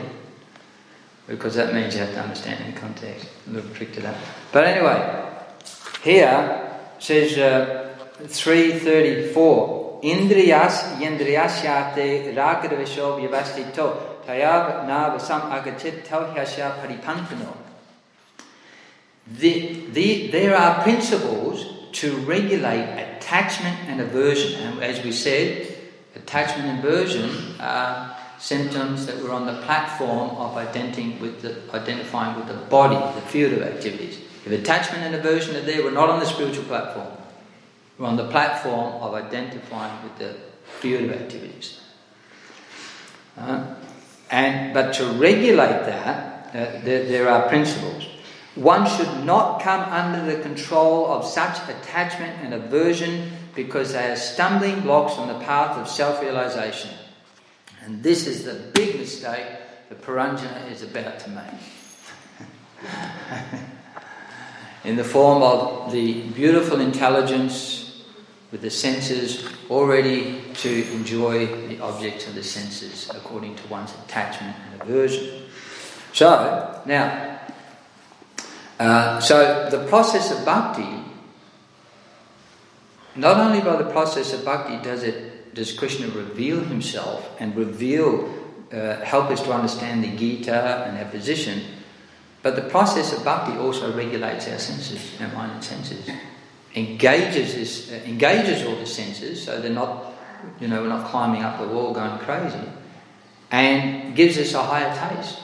because that means you have to understand in context. A little trick to that. But anyway, here says uh, 334, Indriyas yendriyasyate ragadavesho vyavastito Tayab Navasam Agachit Tauhyasya Paripantano. The, the, there are principles to regulate attachment and aversion. And as we said, attachment and aversion are symptoms that were on the platform of identifying with the, identifying with the body, the field of activities. If attachment and aversion are there, we're not on the spiritual platform. We're on the platform of identifying with the field of activities. Uh, and, but to regulate that, uh, there, there are principles. One should not come under the control of such attachment and aversion because they are stumbling blocks on the path of self realization. And this is the big mistake that Puranjana is about to make. (laughs) In the form of the beautiful intelligence with the senses already to enjoy the objects of the senses according to one's attachment and aversion. So, now, uh, so the process of bhakti, not only by the process of bhakti does it does Krishna reveal himself and reveal, uh, help us to understand the Gita and our position, but the process of bhakti also regulates our senses, our mind and senses. Engages this, uh, engages all the senses, so they're not, you know, we're not climbing up the wall going crazy, and gives us a higher taste,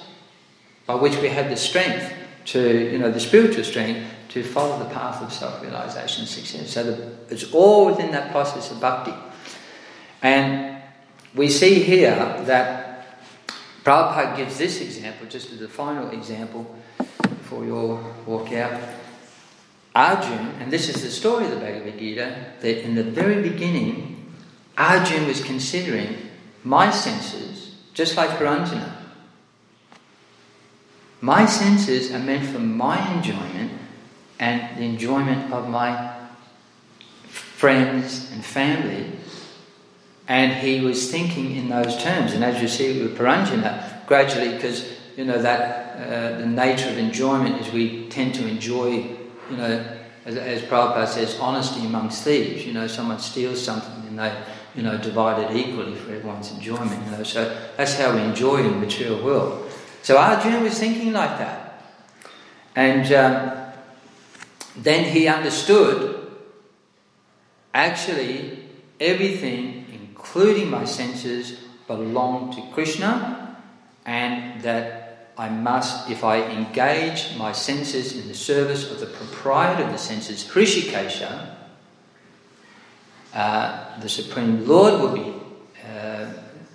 by which we have the strength to, you know, the spiritual strength to follow the path of self-realization and success. So the, it's all within that process of bhakti, and we see here that Prabhupada gives this example, just as a final example, before we all walk out. Arjun, and this is the story of the Bhagavad Gita, that in the very beginning, Arjun was considering my senses just like Puranjana. My senses are meant for my enjoyment and the enjoyment of my friends, and family. And he was thinking in those terms. And as you see with Puranjana, gradually, because you know that uh, the nature of enjoyment is we tend to enjoy, you know, as, as Prabhupada says, honesty amongst thieves. You know, someone steals something and they, you know, divide it equally for everyone's enjoyment. You know, so that's how we enjoy in the material world. So Arjuna was thinking like that, and um, then he understood. Actually, everything, including my senses, belong to Krishna, and that I must, if I engage my senses in the service of the proprietor of the senses, Hrishikesha, uh, the Supreme Lord will be, uh,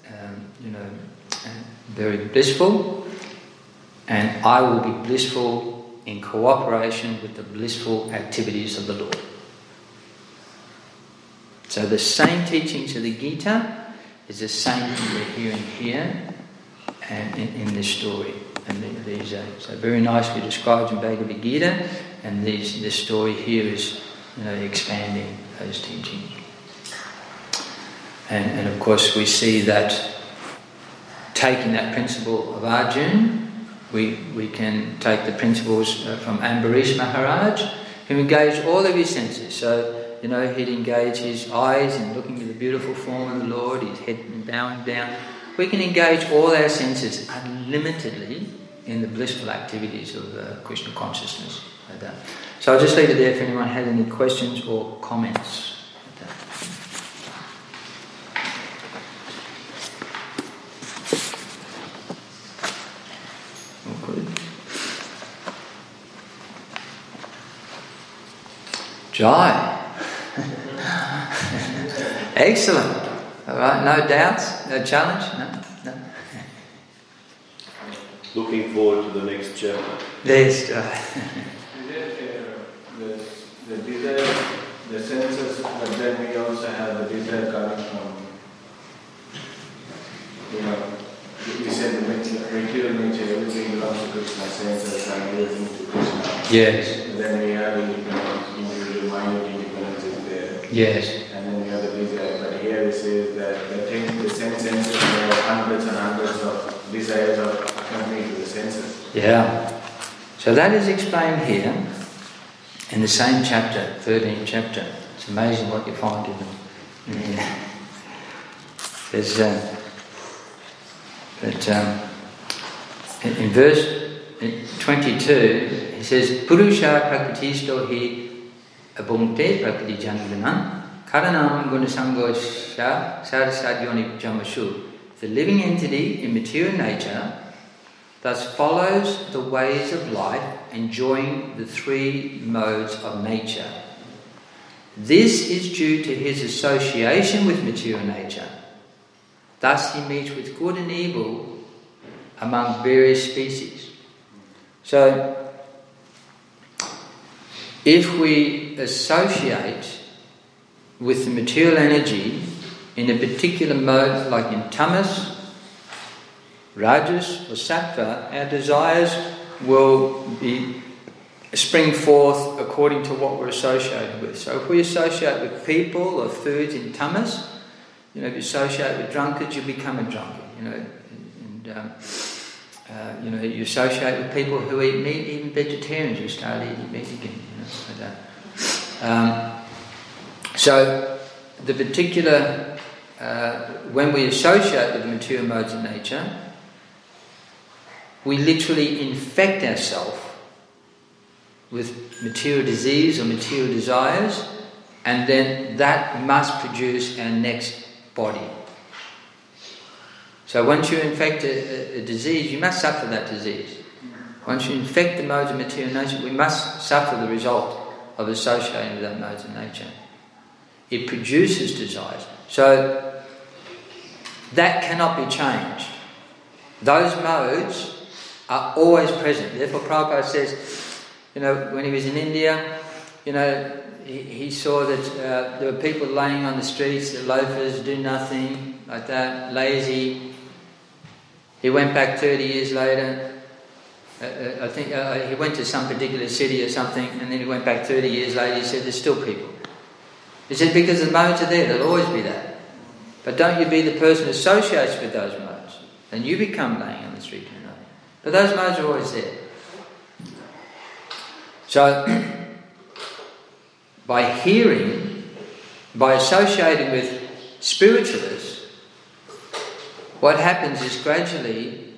um, you know, very blissful, and I will be blissful in cooperation with the blissful activities of the Lord. So the same teachings of the Gita is the same thing we're hearing here and in, in this story and these are so very nicely described in Bhagavad Gita, and these, this story here is you know, expanding those teachings. And, and of course, we see that taking that principle of Arjun, we, we can take the principles uh, from Ambarish Maharaj, who engaged all of his senses. So, you know, he'd engage his eyes in looking at the beautiful form of the Lord, his head bowing down. We can engage all our senses unlimitedly in the blissful activities of uh, Krishna consciousness. Like so I'll just leave it there if anyone has any questions or comments. Jai. Excellent. All right, no doubts, no challenge, no looking forward to the next chapter. Yes. Uh, the, the desire, the senses, but then we also have the desire coming from, you know, we said the material nature, everything belongs to Krishna, senses and everything to Krishna. Yes. And then we have independence, individual minute independence is there. Yes. And then we have the desire. But here it says that the, thing, the sense senses, there are hundreds and hundreds of desires of accompanying to the senses. Yeah. So that is explained here in the same chapter, 13th chapter. It's amazing what you find in them. In There's, uh, but um, in, verse 22, he says, Purusha prakritisto hi abungte prakriti janganan karanam gunasangosha sarasadyoni jamashu. The living entity in material nature thus follows the ways of life, enjoying the three modes of nature. This is due to his association with material nature. Thus, he meets with good and evil among various species. So, if we associate with the material energy in a particular mode, like in tamas, rajas, or sattva, our desires will be spring forth according to what we're associated with. So if we associate with people or foods in tamas, you know, if you associate with drunkards, you become a drunkard. You know, and um, uh, you know, you associate with people who eat meat, even vegetarians, you start eating meat again. You know, like um, so the particular uh, when we associate with the material modes of nature, we literally infect ourselves with material disease or material desires, and then that must produce our next body. So once you infect a, a, a disease, you must suffer that disease. Once you infect the modes of material nature, we must suffer the result of associating with that modes of nature. It produces desires. So that cannot be changed. Those modes are always present. Therefore, Prabhupada says, you know, when he was in India, you know, he, he saw that uh, there were people laying on the streets, the loafers, do nothing, like that, lazy. He went back 30 years later. Uh, uh, I think uh, he went to some particular city or something, and then he went back 30 years later. He said, There's still people. He said, because the modes are there, they'll always be there. But don't you be the person who associates with those modes. Then you become laying on the street know. But those modes are always there. So, (clears throat) by hearing, by associating with spiritualists, what happens is gradually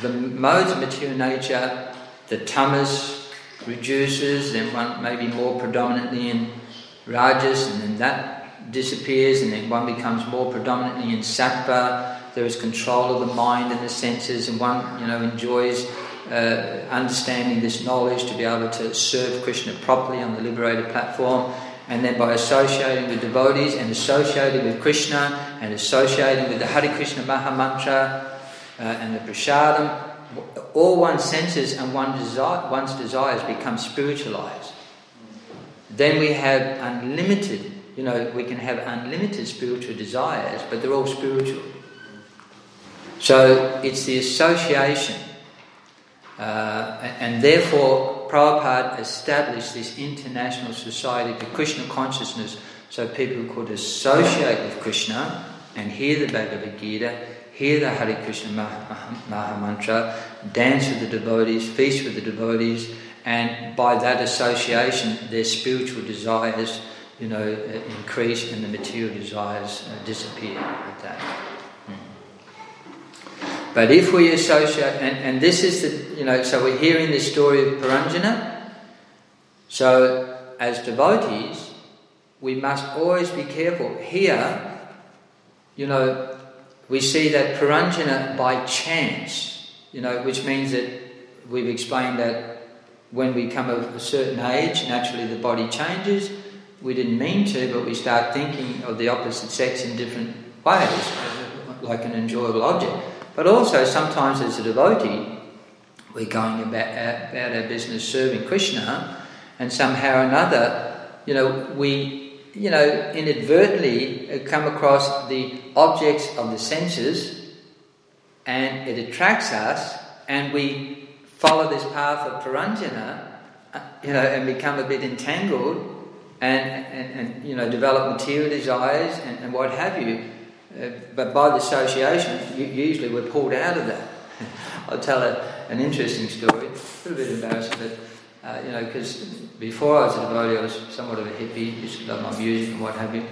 the modes of material nature, the tamas reduces, then one maybe more predominantly in rajas, and then that disappears, and then one becomes more predominantly in sattva. There is control of the mind and the senses, and one, you know, enjoys uh, understanding this knowledge to be able to serve Krishna properly on the liberated platform. And then by associating with devotees and associating with Krishna and associating with the Hare Krishna Maha Mantra uh, and the Prasadam, all one's senses and one desire, one's desires become spiritualized. Then we have unlimited, you know, we can have unlimited spiritual desires, but they're all spiritual. So it's the association uh, and therefore, Prabhupada established this international society for Krishna consciousness so people could associate with Krishna and hear the Bhagavad Gita, hear the Hare Krishna Maha Mantra, dance with the devotees, feast with the devotees, and by that association, their spiritual desires, you know, increase and the material desires uh, disappear at that. But if we associate, and, and this is the, you know, so we're hearing this story of Puranjana. So, as devotees, we must always be careful. Here, you know, we see that Puranjana by chance, you know, which means that we've explained that when we come of a certain age, naturally the body changes. We didn't mean to, but we start thinking of the opposite sex in different ways, like an enjoyable object. But also, sometimes as a devotee, we're going about our, about our business serving Krishna, and somehow or another, you know, we, you know, inadvertently come across the objects of the senses, and it attracts us, and we follow this path of Puranjana, uh, you know, and become a bit entangled, and, and, and you know, develop material desires and, and what have you. Uh, but by the association, usually we're pulled out of that. (laughs) I'll tell a, an interesting story, a little bit embarrassing, but uh, you know, because before I was a devotee, I was somewhat of a hippie, used to love my music and what have you.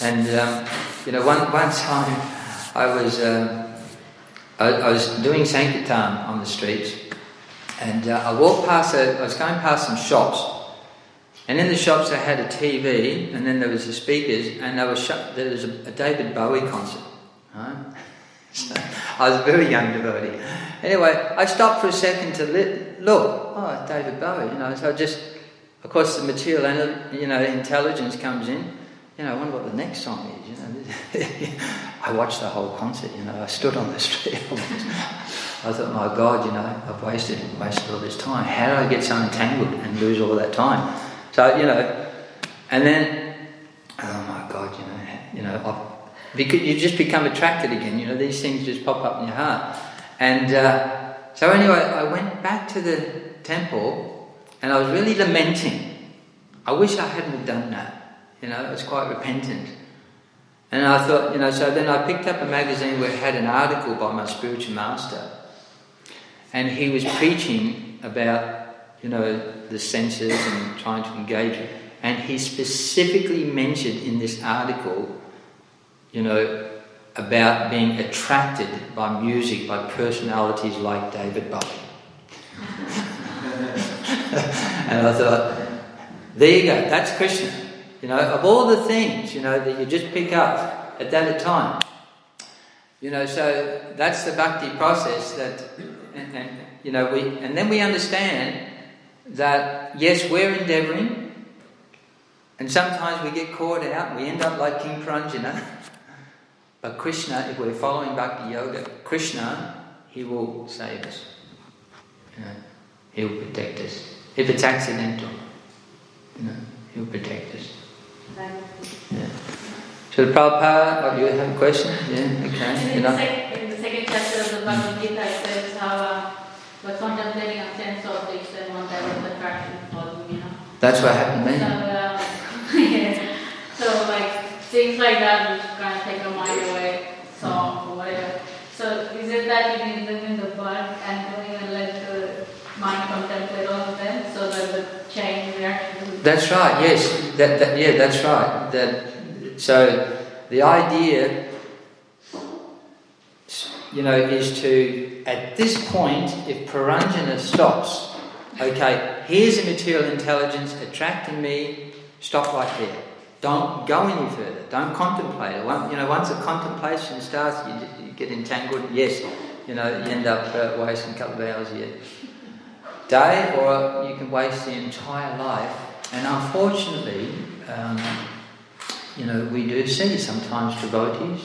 And um, you know, one one time I was um, I, I, was doing sankirtan on the streets, and uh, I walked past. I was going past some shops, and in the shops, they had a TV, and then there was the speakers, and there was there was a, a David Bowie concert. Right? So (laughs) I was a very young devotee. Anyway, I stopped for a second to look. Oh, David Bowie, you know. So I just, of course, the material, you know, intelligence comes in. You know, I wonder what the next song is. You know, (laughs) I watched the whole concert. You know, I stood on the street. (laughs) I thought, my God, you know, I've wasted wasted all this time. How did I get so entangled and lose all that time? So, you know, and then, oh my God, you know, you know, because you just become attracted again, you know, these things just pop up in your heart. And uh, so, anyway, I went back to the temple and I was really lamenting. I wish I hadn't done that, you know, I was quite repentant. And I thought, you know, so then I picked up a magazine where it had an article by my spiritual master. And he was preaching about you know, the senses and trying to engage it. And he specifically mentioned in this article, you know, about being attracted by music, by personalities like David Bowie. (laughs) and I thought, there you go, that's Krishna. You know, of all the things, you know, that you just pick up at that time. You know, so that's the bhakti process that, and, (laughs) and you know, we, and then we understand that yes, we're endeavoring, and sometimes we get caught out, we end up like King Puranjana. (laughs) But Krishna, if we're following Bhakti Yoga, Krishna, he will save us. You know, he will protect us. If it's accidental, you know, he will protect us. Yeah. So the Prabhupada, oh, you have a question? Yeah, okay. In, the, sec- in the second chapter of the Bhagavad Gita, it says how uh, we're contemplating a sense objects and one type of attraction for them, you know. That's what happened then. So, uh, (laughs) yeah. so like things like that which kind of take your mind away, song or whatever. So is it that you can live in the bud and don't even let the mind contemplate all of them so that the chain reaction That's right. Yes. That, that yeah. That's right. That so the idea, you know, is to at this point, if Puranjana stops, okay, here's a material intelligence attracting me. Stop right there. Don't go any further. Don't contemplate it. You know, once a contemplation starts, you, you get entangled. Yes, you know, you end up uh, wasting a couple of hours a day, or you can waste the entire life. And unfortunately, um, you know, we do see sometimes devotees.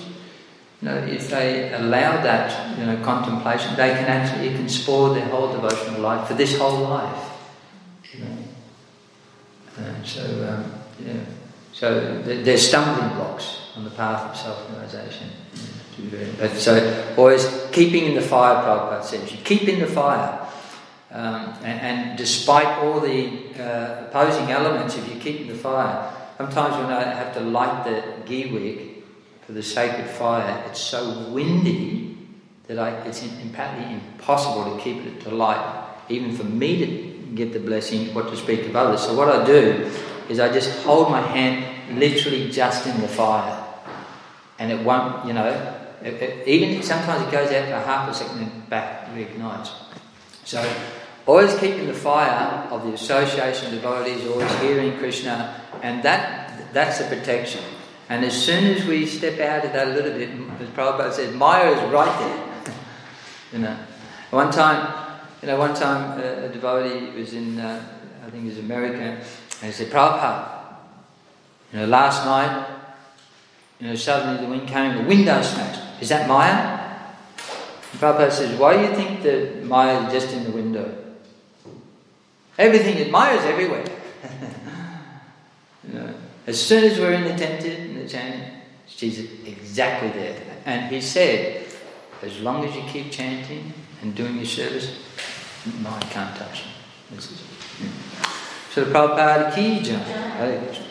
You know, if they allow that, you know, contemplation, they can actually it can spoil their whole devotional life for this whole life. You know. And so, um, yeah. So there's stumbling blocks on the path of self-realization. But so always keeping in the fire, Prabhupada says. You keep in the fire. Um, and, and, despite all the uh, opposing elements, if you keep in the fire, sometimes when I have to light the ghee wick for the sacred fire, it's so windy that I, it's impactly impossible to keep it to light, even for me to get the blessing, what to speak of others. So what I do is I just hold my hand literally just in the fire, and it won't, you know, it, it, even sometimes it goes out for half a second and back reignites. So Always keeping the fire of the association of devotees, always hearing Krishna, and that that's a protection. And as soon as we step out of that a little bit, as Prabhupada said, Maya is right there. (laughs) you know, one time, you know, one time uh, a devotee was in, uh, I think it was America, and he said, Prabhupada, you know, last night, you know, suddenly the wind came, the window smashed. Is that Maya? And Prabhupada says, why do you think that Maya is just in the window? Everything admires everywhere. you know, as soon as we're in the tented, in the chant, she's exactly there. And he said, as long as you keep chanting and doing your service, mind can't touch you. This is, hmm. yeah. So Prabhupada ki jai.